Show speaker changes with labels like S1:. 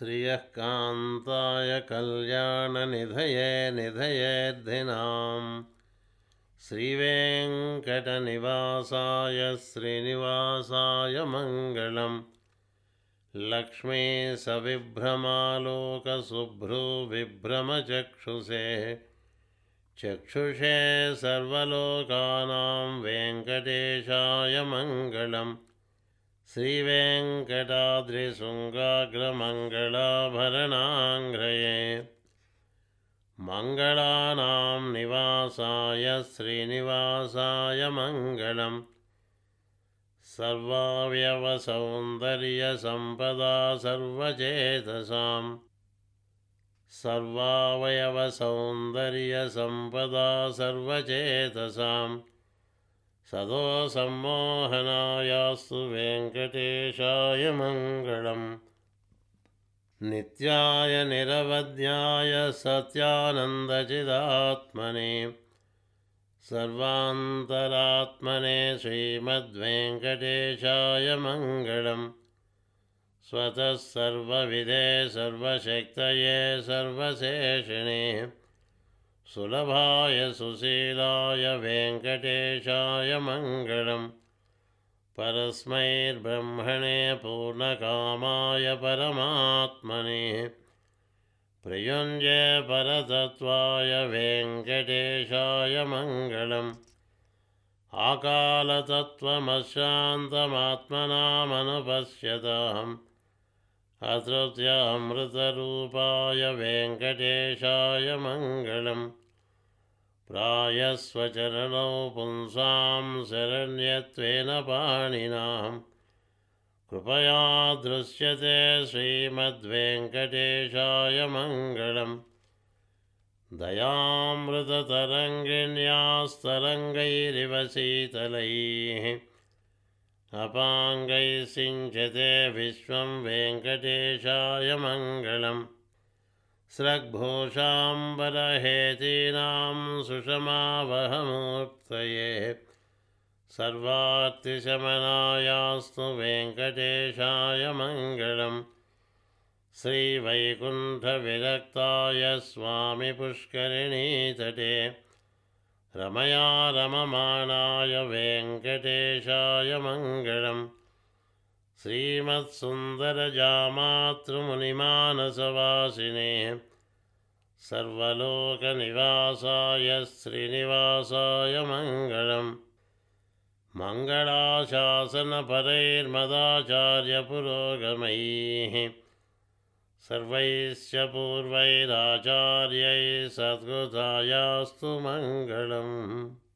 S1: श्रियः कान्ताय कल्याणनिधये निधयेद्धिनां श्रीवेङ्कटनिवासाय श्रीनिवासाय मङ्गलम्। लक्ष्मीसविभ्रमालोकशुभ्रुविभ्रमचक्षुषे चक्षुषे सर्वलोकानां वेङ्कटेशाय मङ्गलम् श्रीवेङ्कटाद्रिशृङ्गाग्रमङ्गलाभरणाङ्ग्रये मङ्गलानां निवासाय श्रीनिवासाय मङ्गलम्। सर्वावयवसौन्दर्यसम्पदा सर्वचेतसां सर्वावयवसौन्दर्यसम्पदा सर्वचेतसां सदोसम्मोहनायास्तु वेङ्कटेशाय मङ्गलम्। नित्याय निरवध्याय सत्यानन्दचिदात्मने। सर्वान्तरात्मने श्रीमद्वेङ्कटेशाय मङ्गलम्। स्वतः सर्वविधे सर्वशक्तये सर्वशेषिणे सुलभाय सुशीलाय वेङ्कटेशाय मङ्गलम्। परस्मैर्ब्रह्मणे पूर्णकामाय परमात्मने। प्रियुञ्जयपरतत्त्वाय वेङ्कटेशाय मङ्गलम्। आकालतत्त्वमशान्तमात्मनामनुपश्यताम् अतृत्यमृतरूपाय वेङ्कटेशाय मङ्गलम् प्रायस्वचरणौ पुंसां शरण्यत्वेन पाणिनाम्। कृपया दृश्यते श्रीमद्वेङ्कटेशाय मङ्गलम्। दयामृततरङ्गिण्यास्तरङ्गैरिव शीतलैः। अपाङ्गैः सिञ्चते विश्वं वेङ्कटेशाय मङ्गलम् स्रग्भूषाम्बरहेतीनां सुषमावहमूर्तये सर्वार्तिशमनायास्तु वेङ्कटेशाय मङ्गलम्। श्रीवैकुण्ठविरक्ताय स्वामिपुष्करिणीतटे रमया रममाणाय वेङ्कटेशाय मङ्गलम् श्रीमत्सुन्दरजामातृमुनिमानसवासिने सर्वलोकनिवासाय श्रीनिवासाय मङ्गलम्। मङ्गलाशासनपरैर्मदाचार्यपुरोगमैः सर्वैश्च पूर्वैराचार्यैः सद्गुतायास्तु मङ्गलम्